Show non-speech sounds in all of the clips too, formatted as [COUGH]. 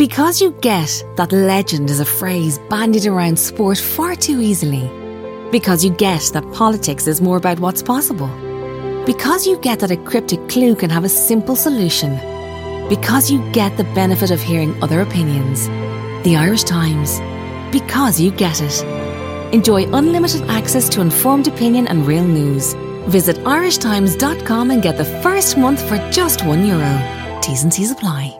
Because you get that legend is a phrase bandied around sport far too easily. Because you get that politics is more about what's possible. Because you get that a cryptic clue can have a simple solution. Because you get the benefit of hearing other opinions. The Irish Times. Because you get it. Enjoy unlimited access to informed opinion and real news. Visit irishtimes.com and get the first month for just one euro. T's and C's apply.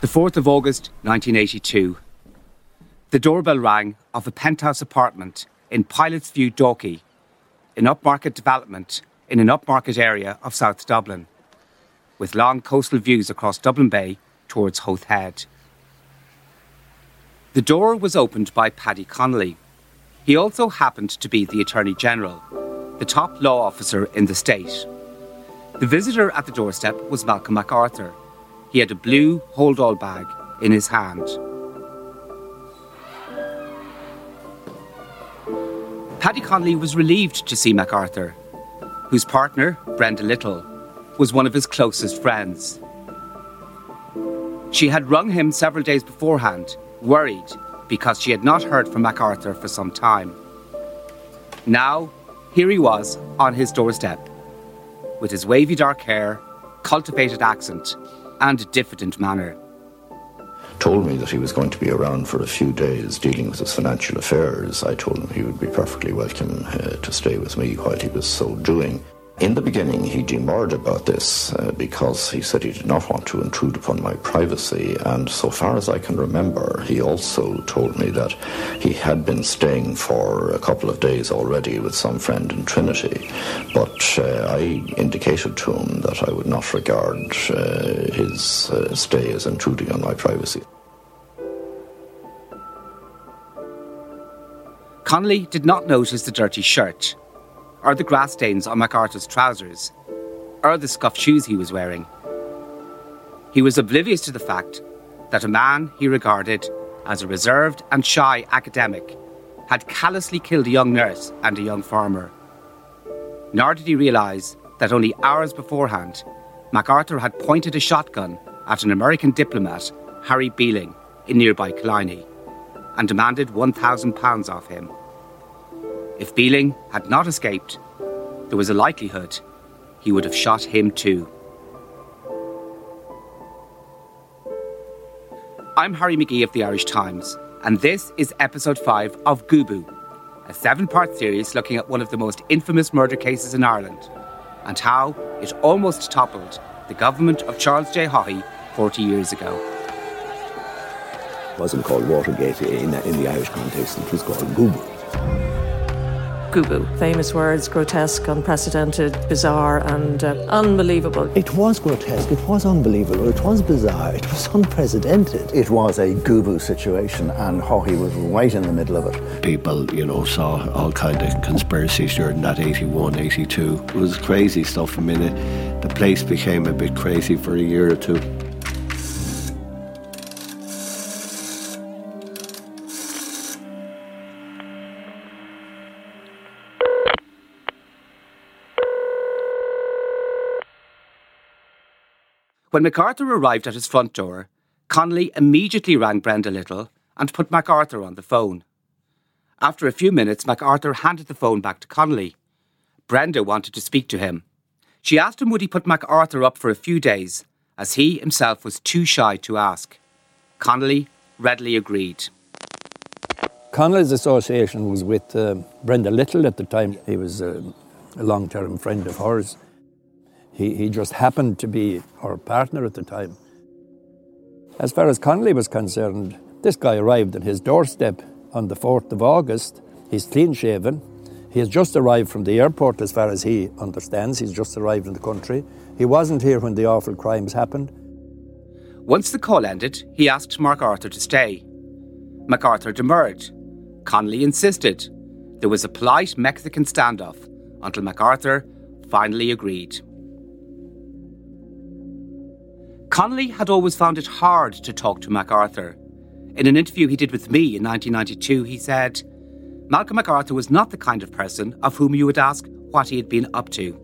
The 4th of August 1982. The doorbell rang of a penthouse apartment in Pilots View, Dalkey, an upmarket development in an upmarket area of South Dublin, with long coastal views across Dublin Bay towards Howth Head. The door was opened by Paddy Connolly. He also happened to be the Attorney General, the top law officer in the state. The visitor at the doorstep was Malcolm MacArthur. He had a blue hold all bag in his hand. Paddy Connolly was relieved to see MacArthur, whose partner, Brenda Little, was one of his closest friends. She had rung him several days beforehand, worried because she had not heard from MacArthur for some time. Now, here he was on his doorstep, with his wavy dark hair, cultivated accent, and diffident manner told me that he was going to be around for a few days dealing with his financial affairs. I told him he would be perfectly welcome uh, to stay with me while he was so doing. In the beginning, he demurred about this uh, because he said he did not want to intrude upon my privacy. And so far as I can remember, he also told me that he had been staying for a couple of days already with some friend in Trinity. But uh, I indicated to him that I would not regard uh, his uh, stay as intruding on my privacy. Connolly did not notice the dirty shirt or the grass stains on MacArthur's trousers, or the scuffed shoes he was wearing. He was oblivious to the fact that a man he regarded as a reserved and shy academic had callously killed a young nurse and a young farmer. Nor did he realise that only hours beforehand, MacArthur had pointed a shotgun at an American diplomat, Harry Beeling, in nearby Killiney, and demanded £1,000 off him. If Beeling had not escaped, there was a likelihood he would have shot him too. I'm Harry McGee of the Irish Times, and this is episode 5 of Gubu, a seven part series looking at one of the most infamous murder cases in Ireland and how it almost toppled the government of Charles J. Haughey 40 years ago. It wasn't called Watergate in, in the Irish context, it was called Gubu. Gubu. Famous words, grotesque, unprecedented, bizarre, and uh, unbelievable. It was grotesque, it was unbelievable, it was bizarre, it was unprecedented. It was a Gubu situation, and Haughey was right in the middle of it. People, you know, saw all kind of conspiracies during that 81, 82. It was crazy stuff. I mean, it, the place became a bit crazy for a year or two. When MacArthur arrived at his front door, Connolly immediately rang Brenda Little and put MacArthur on the phone. After a few minutes, MacArthur handed the phone back to Connolly. Brenda wanted to speak to him. She asked him would he put MacArthur up for a few days, as he himself was too shy to ask. Connolly readily agreed. Connolly's association was with uh, Brenda Little at the time. He was uh, a long term friend of hers. He, he just happened to be her partner at the time. As far as Connolly was concerned, This guy arrived on his doorstep on the 4th of August. He's clean shaven. He has just arrived from the airport, as far as he understands. He's just arrived in the country. He wasn't here when the awful crimes happened. Once the call ended, he asked MacArthur to stay. MacArthur demurred. Connolly insisted. There was a polite Mexican standoff until MacArthur finally agreed. Connolly had always found it hard to talk to MacArthur. In an interview he did with me in 1992, he said, Malcolm MacArthur was not the kind of person of whom you would ask what he had been up to.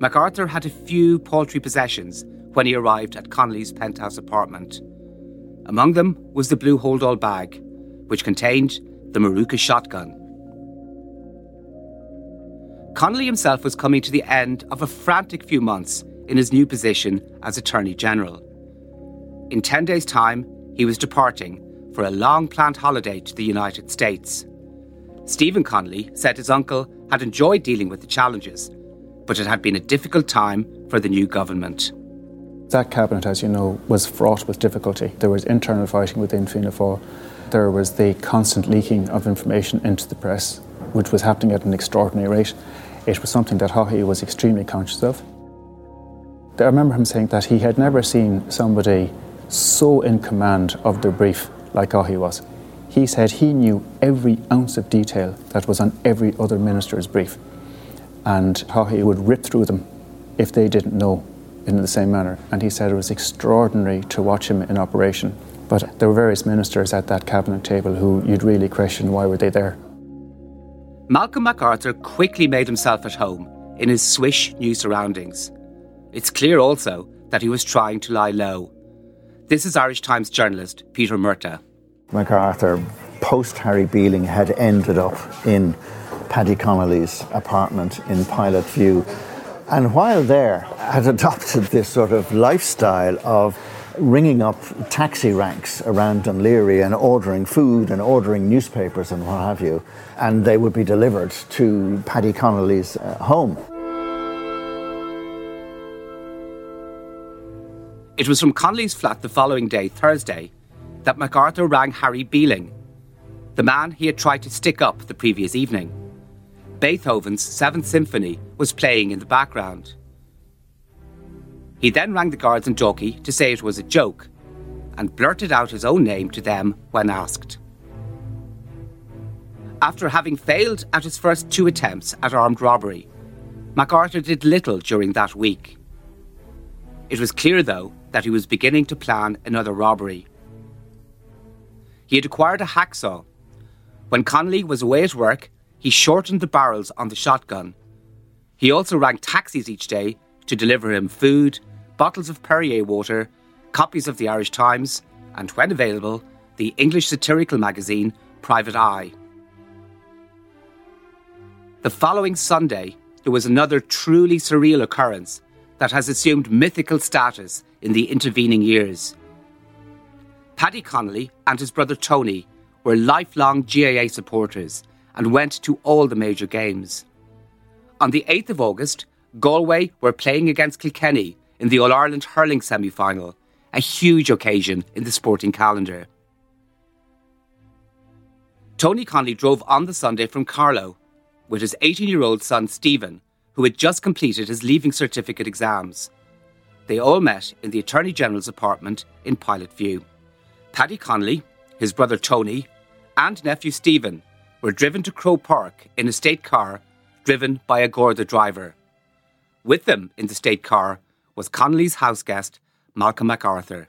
MacArthur had a few paltry possessions when he arrived at Connolly's penthouse apartment. Among them was the blue hold-all bag, which contained the Marocchi shotgun. Connolly himself was coming to the end of a frantic few months in his new position as Attorney General. In 10 days' time, he was departing for a long planned holiday to the United States. Stephen Connolly said his uncle had enjoyed dealing with the challenges, but it had been a difficult time for the new government. That cabinet, as you know, was fraught with difficulty. There was internal fighting within Fianna Fáil. There was the constant leaking of information into the press, which was happening at an extraordinary rate. It was something that Haughey was extremely conscious of. I remember him saying that he had never seen somebody so in command of the brief like Haughey was. He said he knew every ounce of detail that was on every other minister's brief. And Haughey would rip through them if they didn't know in the same manner. And he said it was extraordinary to watch him in operation. But there were various ministers at that cabinet table who you'd really question why were they there. Malcolm MacArthur quickly made himself at home in his swish new surroundings. It's clear also that he was trying to lie low. This is Irish Times journalist Peter Murtagh. MacArthur, post Harry Beeling, had ended up in Paddy Connolly's apartment in Pilot View. And while there, had adopted this sort of lifestyle of ringing up taxi ranks around Laoghaire and ordering food and ordering newspapers and what have you. And they would be delivered to Paddy Connolly's uh, home. It was from Connolly's flat the following day, Thursday, that MacArthur rang Harry Beeling, the man he had tried to stick up the previous evening. Beethoven's Seventh Symphony was playing in the background. He then rang the guards and jockey to say it was a joke and blurted out his own name to them when asked. After having failed at his first two attempts at armed robbery, MacArthur did little during that week. It was clear, though, that he was beginning to plan another robbery. He had acquired a hacksaw. When Connolly was away at work, he shortened the barrels on the shotgun. He also rang taxis each day to deliver him food, bottles of Perrier water, copies of the Irish Times, and when available, the English satirical magazine Private Eye. The following Sunday, there was another truly surreal occurrence that has assumed mythical status in the intervening years. Paddy Connolly and his brother Tony were lifelong GAA supporters and went to all the major games. On the 8th of August, Galway were playing against Kilkenny in the All Ireland hurling semi final, a huge occasion in the sporting calendar. Tony Connolly drove on the Sunday from Carlow with his 18 year old son Stephen, who had just completed his Leaving Certificate exams. They all met in the Attorney General's apartment in Pilot View. Paddy Connolly, his brother Tony, and nephew Stephen were driven to Croke Park in a state car driven by a Garda driver. With them in the state car was Connolly's house guest, Malcolm MacArthur.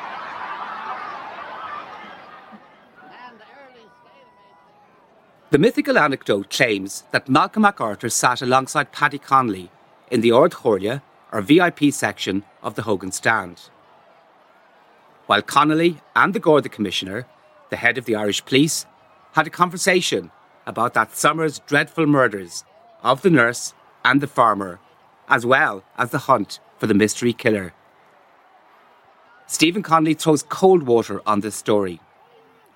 The mythical anecdote claims that Malcolm MacArthur sat alongside Paddy Connolly in the Ard or VIP section of the Hogan stand. While Connolly and the Garda Commissioner, the head of the Irish police, had a conversation about that summer's dreadful murders of the nurse and the farmer, as well as the hunt for the mystery killer. Stephen Connolly throws cold water on this story.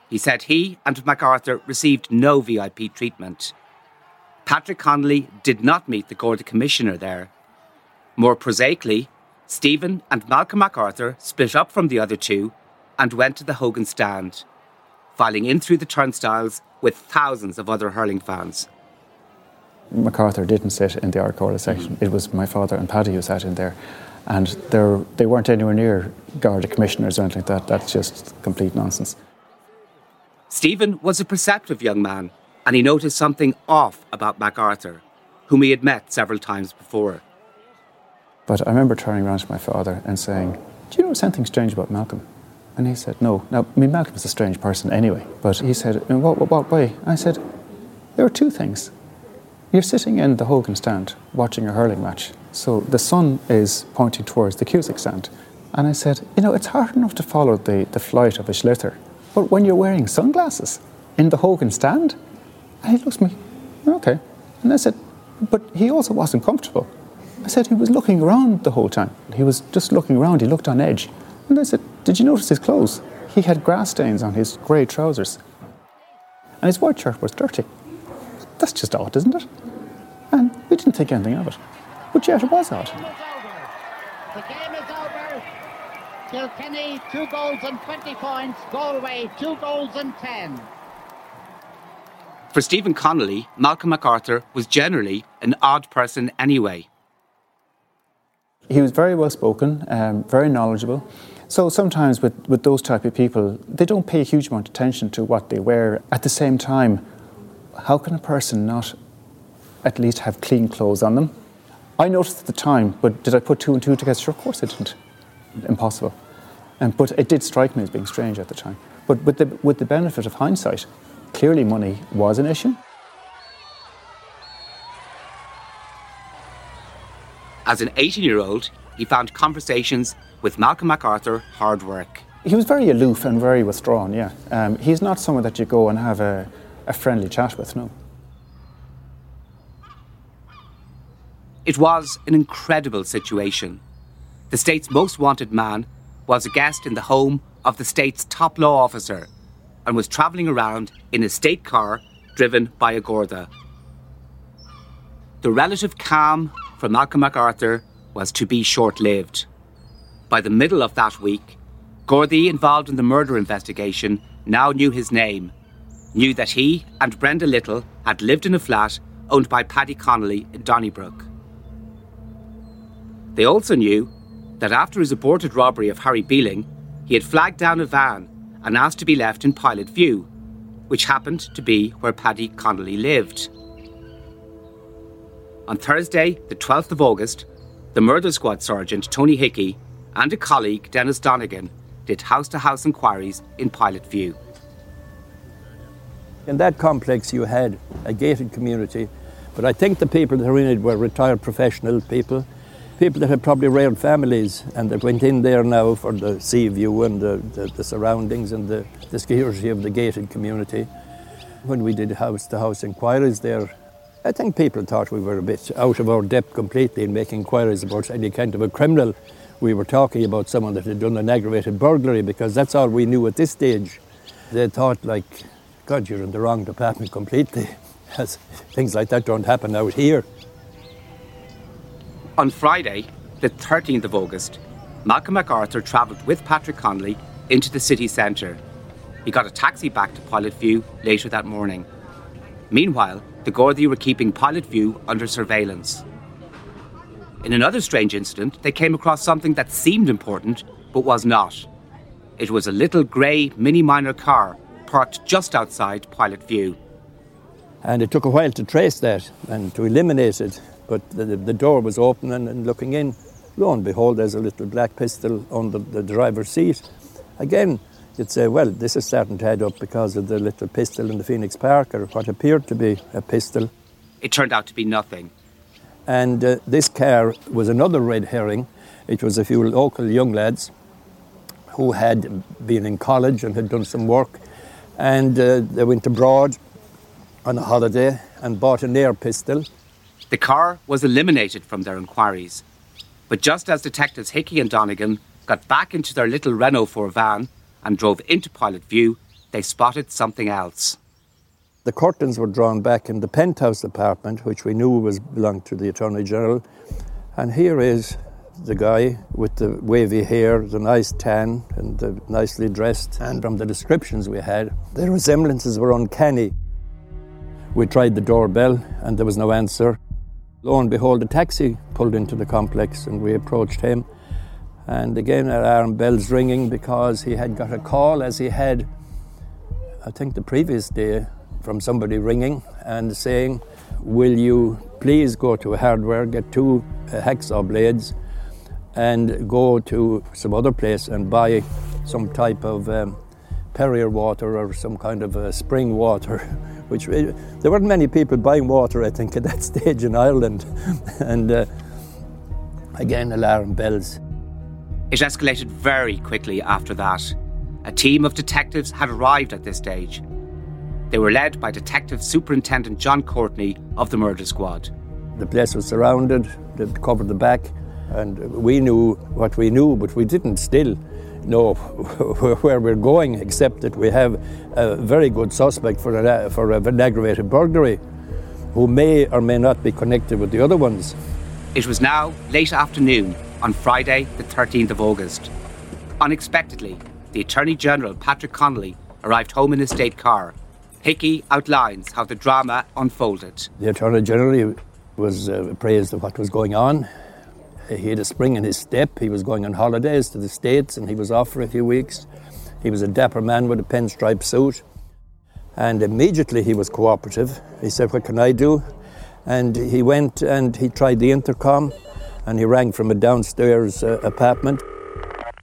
He said he and MacArthur received no VIP treatment. Patrick Connolly did not meet the Garda Commissioner there. More prosaically, Stephen and Malcolm MacArthur split up from the other two and went to the Hogan stand, filing in through the turnstiles with thousands of other hurling fans. MacArthur didn't sit in the Ard section. It was my father and Paddy who sat in there. And they weren't anywhere near Garda commissioners or anything like that. That's just complete nonsense. Stephen was a perceptive young man, and he noticed something off about MacArthur, whom he had met several times before. But I remember turning around to my father and saying, Do you know something strange about Malcolm? And he said, No. Now, I mean, Malcolm a strange person anyway. But he said, In what, what, what way? I said, There are two things. You're sitting in the Hogan stand watching a hurling match. So the sun is pointing towards the Cusack stand. And I said, You know, it's hard enough to follow the, the flight of a sliotar. But when you're wearing sunglasses in the Hogan stand, and he looks at me, okay. And I said, but he also wasn't comfortable. I said, he was looking around the whole time. He was just looking around, he looked on edge. And I said, did you notice his clothes? He had grass stains on his grey trousers. And his white shirt was dirty. That's just odd, isn't it? And we didn't think anything of it. But yet it was odd. The game is over. Kilkenny, two goals and 20 points. Galway, two goals and 10. For Stephen Connolly, Malcolm MacArthur was generally an odd person anyway. He was very well spoken, um, very knowledgeable. So sometimes with, with those type of people, they don't pay a huge amount of attention to what they wear. At the same time, how can a person not at least have clean clothes on them? I noticed at the time, but did I put two and two together? Sure, of course I didn't. Impossible. And, but it did strike me as being strange at the time. But with the, with the benefit of hindsight, clearly money was an issue. As an 18 year old, he found conversations with Malcolm MacArthur hard work. He was very aloof and very withdrawn, yeah. Um, he's not someone that you go and have a, a friendly chat with, no. It was an incredible situation. The state's most wanted man was a guest in the home of the state's top law officer and was travelling around in a state car driven by a Garda. The relative calm for Malcolm MacArthur was to be short lived. By the middle of that week, Gardaí involved in the murder investigation now knew his name, knew that he and Brenda Little had lived in a flat owned by Paddy Connolly in Donnybrook. They also knew that after his aborted robbery of Harry Beeling, he had flagged down a van and asked to be left in Pilot View, which happened to be where Paddy Connolly lived. On Thursday, the 12th of August, the murder squad sergeant Tony Hickey and a colleague, Dennis Donegan, did house to house inquiries in Pilot View. In that complex, you had a gated community, but I think the people that were in it were retired professional people people that had probably reared families and that went in there now for the sea view and the, the, the surroundings and the, the security of the gated community. When we did house to house inquiries there, I think people thought we were a bit out of our depth completely in making inquiries about any kind of a criminal. We were talking about someone that had done an aggravated burglary because that's all we knew at this stage. They thought, like, God, you're in the wrong department completely. [LAUGHS] Things like that don't happen out here. On Friday, the 13th of August, Malcolm MacArthur travelled with Patrick Connolly into the city centre. He got a taxi back to Pilot View later that morning. Meanwhile, the Gardaí were keeping Pilot View under surveillance. In another strange incident, they came across something that seemed important but was not. It was a little grey Mini Minor car parked just outside Pilot View. And it took a while to trace that and to eliminate it, but the, the door was open and, and looking in, lo and behold, there's a little black pistol under the driver's seat. Again, you'd say, well, this is starting to head up because of the little pistol in the Phoenix Park, or what appeared to be a pistol. It turned out to be nothing. And uh, this car was another red herring. It was a few local young lads who had been in college and had done some work. And uh, they went abroad on a holiday and bought an air pistol. The car was eliminated from their inquiries. But just as detectives Hickey and Donegan got back into their little Renault 4 van and drove into Pilot View, they spotted something else. The curtains were drawn back in the penthouse apartment, which we knew was belonged to the Attorney General. And here is the guy with the wavy hair, the nice tan, and the nicely dressed. And from the descriptions we had, the resemblances were uncanny. We tried the doorbell, and there was no answer. Lo and behold, a taxi pulled into the complex, and we approached him. And again, our alarm bells ringing because he had got a call, as he had, I think, the previous day from somebody ringing and saying, Will you please go to hardware, get two uh, hacksaw blades, and go to some other place and buy some type of um, Perrier water or some kind of uh, spring water? [LAUGHS] Which uh, there weren't many people buying water, I think, at that [LAUGHS] stage in Ireland. [LAUGHS] and uh, again, alarm bells. It escalated very quickly after that. A team of detectives had arrived at this stage they were led by Detective Superintendent John Courtney of the Murder Squad. The place was surrounded, they covered the back, and we knew what we knew, but we didn't still know [LAUGHS] where we're going, except that we have a very good suspect for, a, for an aggravated burglary who may or may not be connected with the other ones. It was now late afternoon on Friday, the 13th of August. Unexpectedly, the Attorney General, Patrick Connolly, arrived home in his state car Hickey outlines how the drama unfolded. The Attorney General was uh, appraised of what was going on. He had a spring in his step. He was going on holidays to the States and he was off for a few weeks. He was a dapper man with a pinstripe suit. And immediately he was cooperative. He said, What can I do? And he went and he tried the intercom and he rang from a downstairs uh, apartment.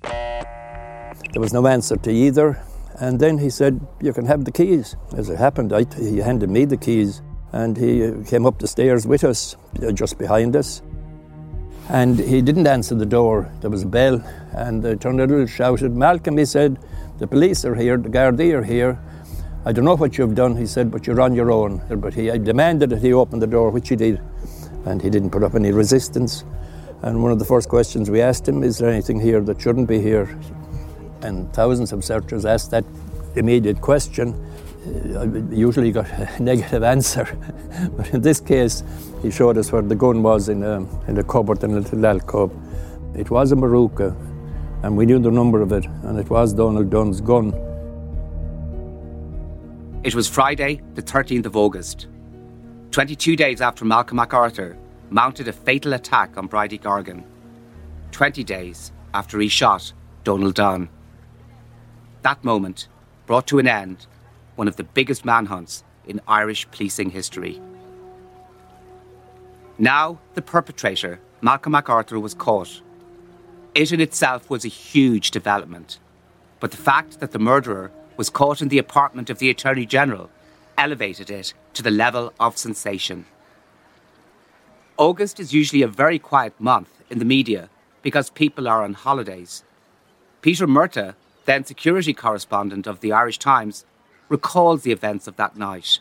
There was no answer to either. And then he said, You can have the keys. As it happened, I, he handed me the keys and he uh, came up the stairs with us, uh, just behind us. And he didn't answer the door. There was a bell, and the Attorney shouted, Malcolm, he said, the police are here, the Gardaí are here. I don't know what you've done, he said, but you're on your own. But he demanded that he open the door, which he did. And he didn't put up any resistance. And one of the first questions we asked him, is there anything here that shouldn't be here? and thousands of searchers asked that immediate question. Uh, usually got a [LAUGHS] negative answer, [LAUGHS] but in this case, he showed us where the gun was in a, in a cupboard in a little alcove. It was a Marocchi, and we knew the number of it, and it was Donal Dunne's gun. It was Friday, the 13th of August. 22 days after Malcolm MacArthur mounted a fatal attack on Bridie Gargan. 20 days after he shot Donal Dunne. That moment brought to an end one of the biggest manhunts in Irish policing history. Now, the perpetrator, Malcolm MacArthur, was caught. It in itself was a huge development. But the fact that the murderer was caught in the apartment of the Attorney General elevated it to the level of sensation. August is usually a very quiet month in the media because people are on holidays. Peter Murtagh then security correspondent of the Irish Times, recalls the events of that night.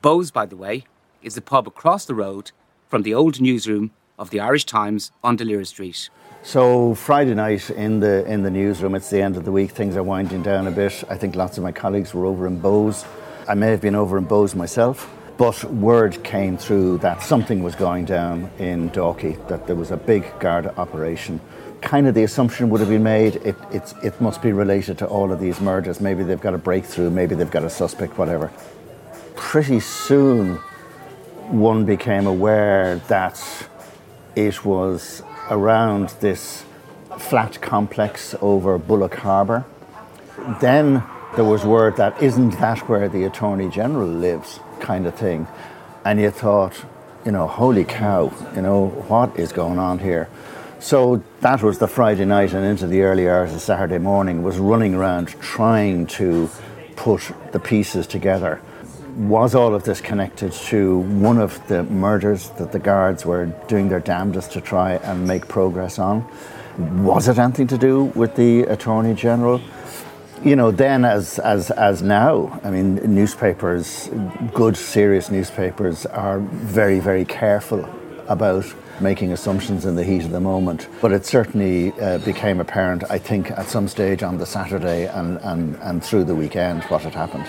Bowes, by the way, is a pub across the road from the old newsroom of the Irish Times on De Street. So Friday night in the in the newsroom, it's the end of the week. Things are winding down a bit. I think lots of my colleagues were over in Bowes. I may have been over in Bowes myself, but word came through that something was going down in Dalkey, that there was a big guard operation kind of the assumption would have been made it, it, it must be related to all of these murders. Maybe they've got a breakthrough, maybe they've got a suspect, whatever. Pretty soon, one became aware that it was around this flat complex over Bullock Harbour. Then there was word that isn't that where the Attorney General lives, kind of thing. And you thought, you know, holy cow, you know, what is going on here? So that was the Friday night and into the early hours of Saturday morning, was running around trying to put the pieces together. Was all of this connected to one of the murders that the guards were doing their damnedest to try and make progress on? Was it anything to do with the Attorney General? You know, then as, as, as now, I mean, newspapers, good, serious newspapers, are very, very careful about making assumptions in the heat of the moment. But it certainly uh, became apparent, I think, at some stage on the Saturday and, and, and through the weekend what had happened.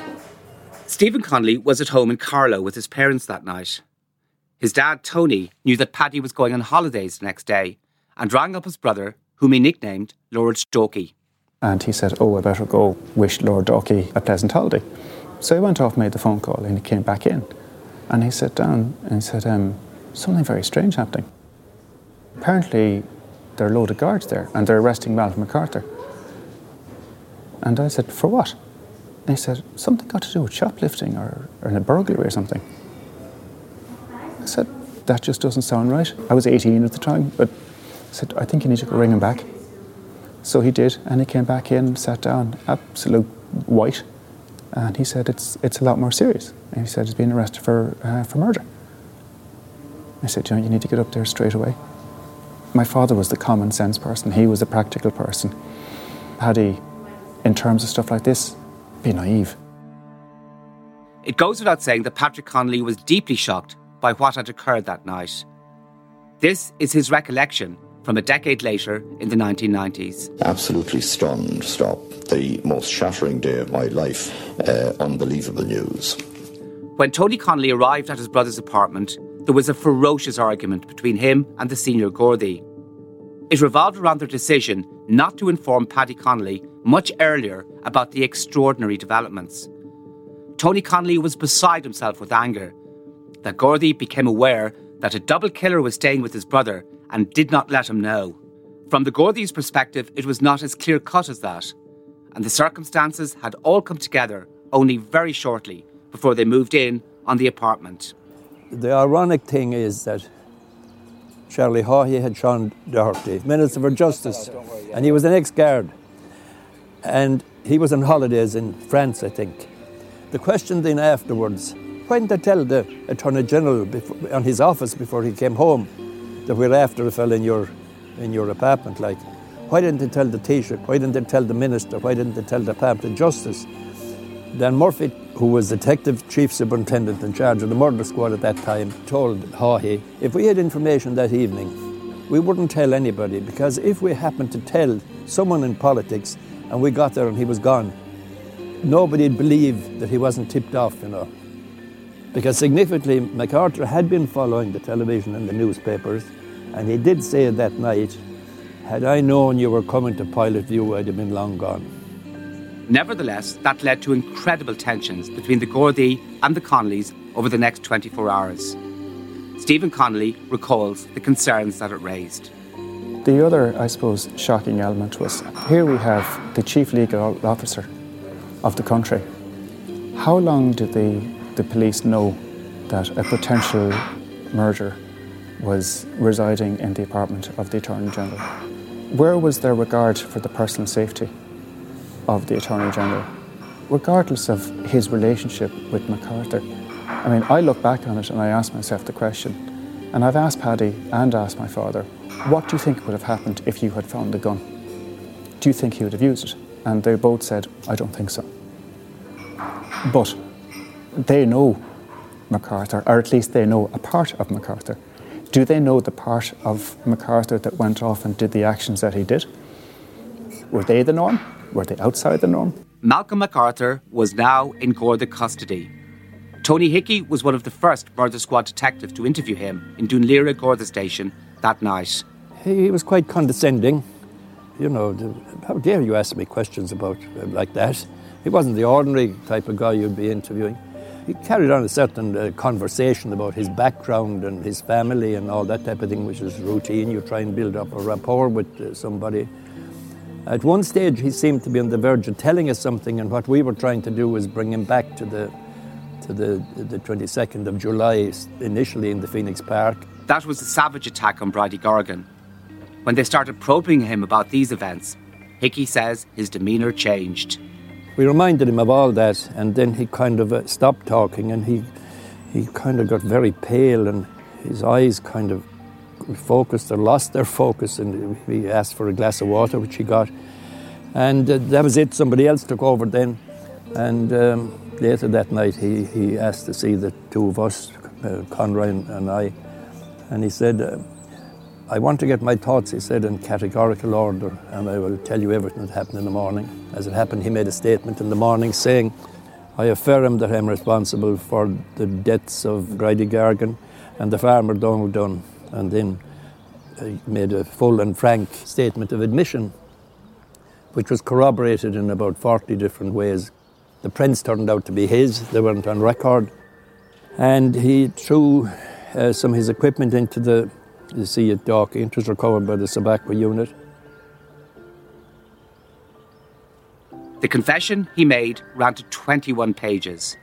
Stephen Connolly was at home in Carlow with his parents that night. His dad, Tony, knew that Paddy was going on holidays the next day and rang up his brother, whom he nicknamed Lord Dalkey. And he said, Oh, I better go wish Lord Dalkey a pleasant holiday. So he went off, made the phone call, and he came back in. And he sat down and he said, um, Something very strange happening. Apparently, there are a load of guards there and they're arresting Malcolm MacArthur. And I said, For what? And he said, Something got to do with shoplifting or, or a burglary or something. I said, That just doesn't sound right. I was 18 at the time, but I said, I think you need to go ring him back. So he did, and he came back in, sat down, absolute white, and he said, It's, it's a lot more serious. And he said, He's been arrested for, uh, for murder. I said, John, you need to get up there straight away. My father was the common sense person, he was a practical person. Had he, in terms of stuff like this, be naive? It goes without saying that Patrick Connolly was deeply shocked by what had occurred that night. This is his recollection from a decade later in the 1990s. Absolutely stunned, stop. The most shattering day of my life. Uh, unbelievable news. When Tony Connolly arrived at his brother's apartment, there was a ferocious argument between him and the senior Gardaí. It revolved around their decision not to inform Paddy Connolly much earlier about the extraordinary developments. Tony Connolly was beside himself with anger that Gardaí became aware that a double killer was staying with his brother and did not let him know. From the Gardaí's perspective, it was not as clear cut as that, and the circumstances had all come together only very shortly before they moved in on the apartment. The ironic thing is that Charlie Haughey had Sean Doherty, Minister for Justice, and he was an ex guard. And he was on holidays in France, I think. The question then afterwards why didn't they tell the Attorney General before, on his office before he came home that we're after a fella in your, in your apartment? Like, why didn't they tell the Taoiseach? Why didn't they tell the Minister? Why didn't they tell the Department of Justice? Dan Murphy, who was Detective Chief Superintendent in charge of the murder squad at that time, told Haughey if we had information that evening, we wouldn't tell anybody because if we happened to tell someone in politics and we got there and he was gone, nobody'd believe that he wasn't tipped off, you know. Because significantly, MacArthur had been following the television and the newspapers, and he did say that night, had I known you were coming to Pilot View, I'd have been long gone. Nevertheless, that led to incredible tensions between the Gardaí and the Connollys over the next 24 hours. Stephen Connolly recalls the concerns that it raised. The other, I suppose, shocking element was here we have the chief legal officer of the country. How long did the, the police know that a potential murder was residing in the apartment of the Attorney General? Where was their regard for the personal safety of the Attorney General, regardless of his relationship with MacArthur? I mean, I look back on it and I ask myself the question, and I've asked Paddy and asked my father, what do you think would have happened if you had found the gun? Do you think he would have used it? And they both said, I don't think so. But they know MacArthur, or at least they know a part of MacArthur. Do they know the part of MacArthur that went off and did the actions that he did? Were they the norm? Were they outside the norm? Malcolm MacArthur was now in Garda custody. Tony Hickey was one of the first murder squad detectives to interview him in Dún Laoghaire Garda station that night. He was quite condescending, you know, how dare you ask me questions about uh, like that? He wasn't the ordinary type of guy you'd be interviewing. He carried on a certain uh, conversation about his background and his family and all that type of thing, which is routine. You try and build up a rapport with uh, somebody. At one stage, he seemed to be on the verge of telling us something, and what we were trying to do was bring him back to the to the, the 22nd of July, initially in the Phoenix Park. That was a savage attack on Bridie Gargan. When they started probing him about these events, Hickey says his demeanour changed. We reminded him of all that, and then he kind of uh, stopped talking, and he he kind of got very pale, and his eyes kind of focused or lost their focus, and he asked for a glass of water, which he got, and uh, that was it. Somebody else took over then, and. Um, later that night, he, he asked to see the two of us, uh, Conroy and I, and he said, uh, I want to get my thoughts, he said, in categorical order, and I will tell you everything that happened in the morning. As it happened, he made a statement in the morning saying, I affirm that I am responsible for the deaths of Bridie Gargan and the farmer Donal Dunne, and then made a full and frank statement of admission, which was corroborated in about 40 different ways. The prints turned out to be his, they weren't on record. And he threw uh, some of his equipment into the, see it dock, it was recovered by the Sub-Aqua unit. The confession he made ran to 21 pages.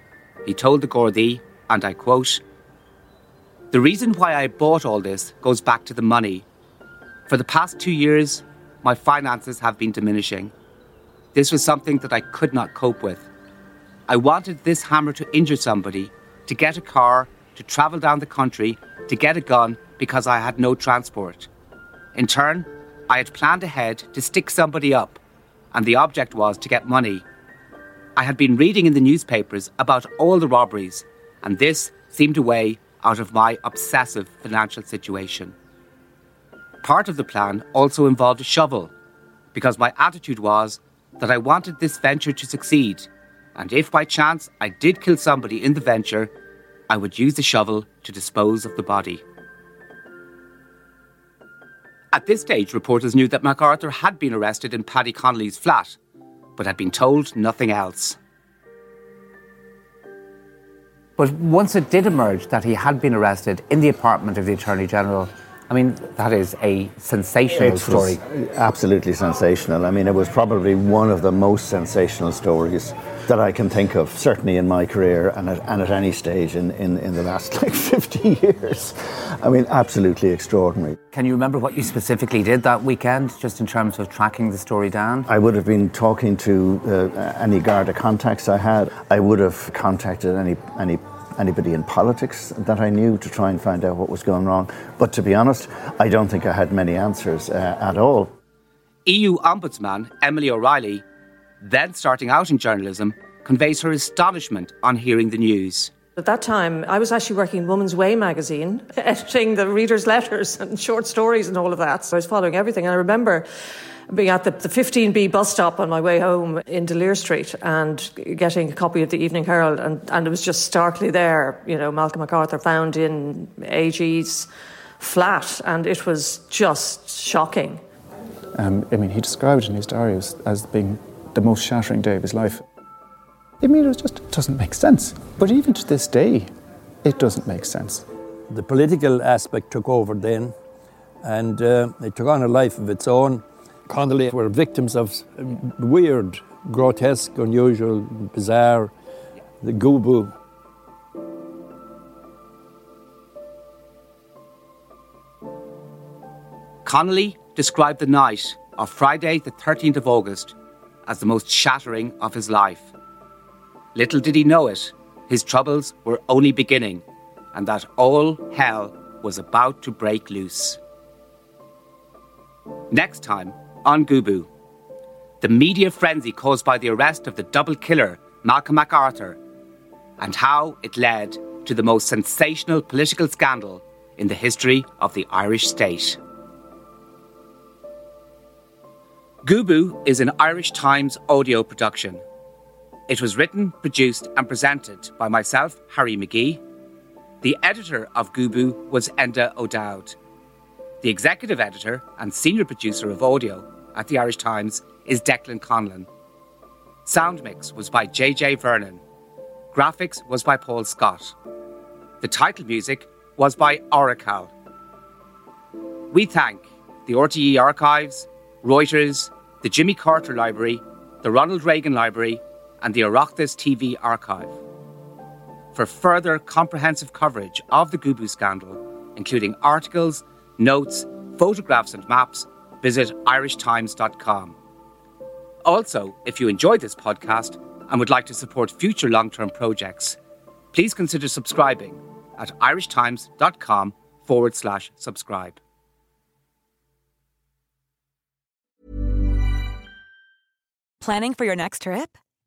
He told the Gardaí, and I quote, The reason why I bought all this goes back to the money. For the past two years, my finances have been diminishing. This was something that I could not cope with. I wanted this hammer to injure somebody, to get a car, to travel down the country, to get a gun because I had no transport. In turn, I had planned ahead to stick somebody up, and the object was to get money. I had been reading in the newspapers about all the robberies, and this seemed a way out of my obsessive financial situation. Part of the plan also involved a shovel, because my attitude was that I wanted this venture to succeed and if by chance I did kill somebody in the venture, I would use the shovel to dispose of the body. At this stage, reporters knew that MacArthur had been arrested in Paddy Connolly's flat, but had been told nothing else. But once it did emerge that he had been arrested in the apartment of the Attorney General, I mean, that is a sensational it story. absolutely sensational. I mean, it was probably one of the most sensational stories that I can think of, certainly in my career and at, and at any stage in, in, in the last [LAUGHS] like 50 years. I mean, absolutely extraordinary. Can you remember what you specifically did that weekend, just in terms of tracking the story down? I would have been talking to uh, any Garda contacts I had. I would have contacted any, any anybody in politics that I knew to try and find out what was going wrong. But to be honest, I don't think I had many answers uh, at all. EU Ombudsman Emily O'Reilly, then starting out in journalism, conveys her astonishment on hearing the news. At that time, I was actually working in Woman's Way magazine, [LAUGHS] editing the readers' letters and short stories and all of that. So I was following everything. And I remember being at the, the 15B bus stop on my way home in D'Olier Street and getting a copy of the Evening Herald, and, and it was just starkly there, you know, Malcolm MacArthur found in AG's flat, and it was just shocking. Um, I mean, he described in his diary as, as being the most shattering day of his life. I mean, it just doesn't make sense. But even to this day, it doesn't make sense. The political aspect took over then, and uh, it took on a life of its own. Connolly were victims of weird, grotesque, unusual, bizarre, the Gubu. Connolly described the night of Friday, the 13th of August, as the most shattering of his life. Little did he know it, his troubles were only beginning, and that all hell was about to break loose. Next time, on Gubu. The media frenzy caused by the arrest of the double killer, Malcolm MacArthur, and how it led to the most sensational political scandal in the history of the Irish state. Gubu is an Irish Times audio production. It was written, produced, and presented by myself, Harry McGee. The editor of Gubu was Enda O'Dowd. The executive editor and senior producer of audio at the Irish Times is Declan Conlon. Sound mix was by JJ Vernon. Graphics was by Paul Scott. The title music was by Oracle. We thank the RTE Archives, Reuters, the Jimmy Carter Library, the Ronald Reagan Library, and the Oireachtas TV Archive. For further comprehensive coverage of the Gubu scandal, including articles, notes, photographs, and maps, visit irishtimes.com. Also, if you enjoyed this podcast and would like to support future long term projects, please consider subscribing at irishtimes.com forward slash subscribe. Planning for your next trip?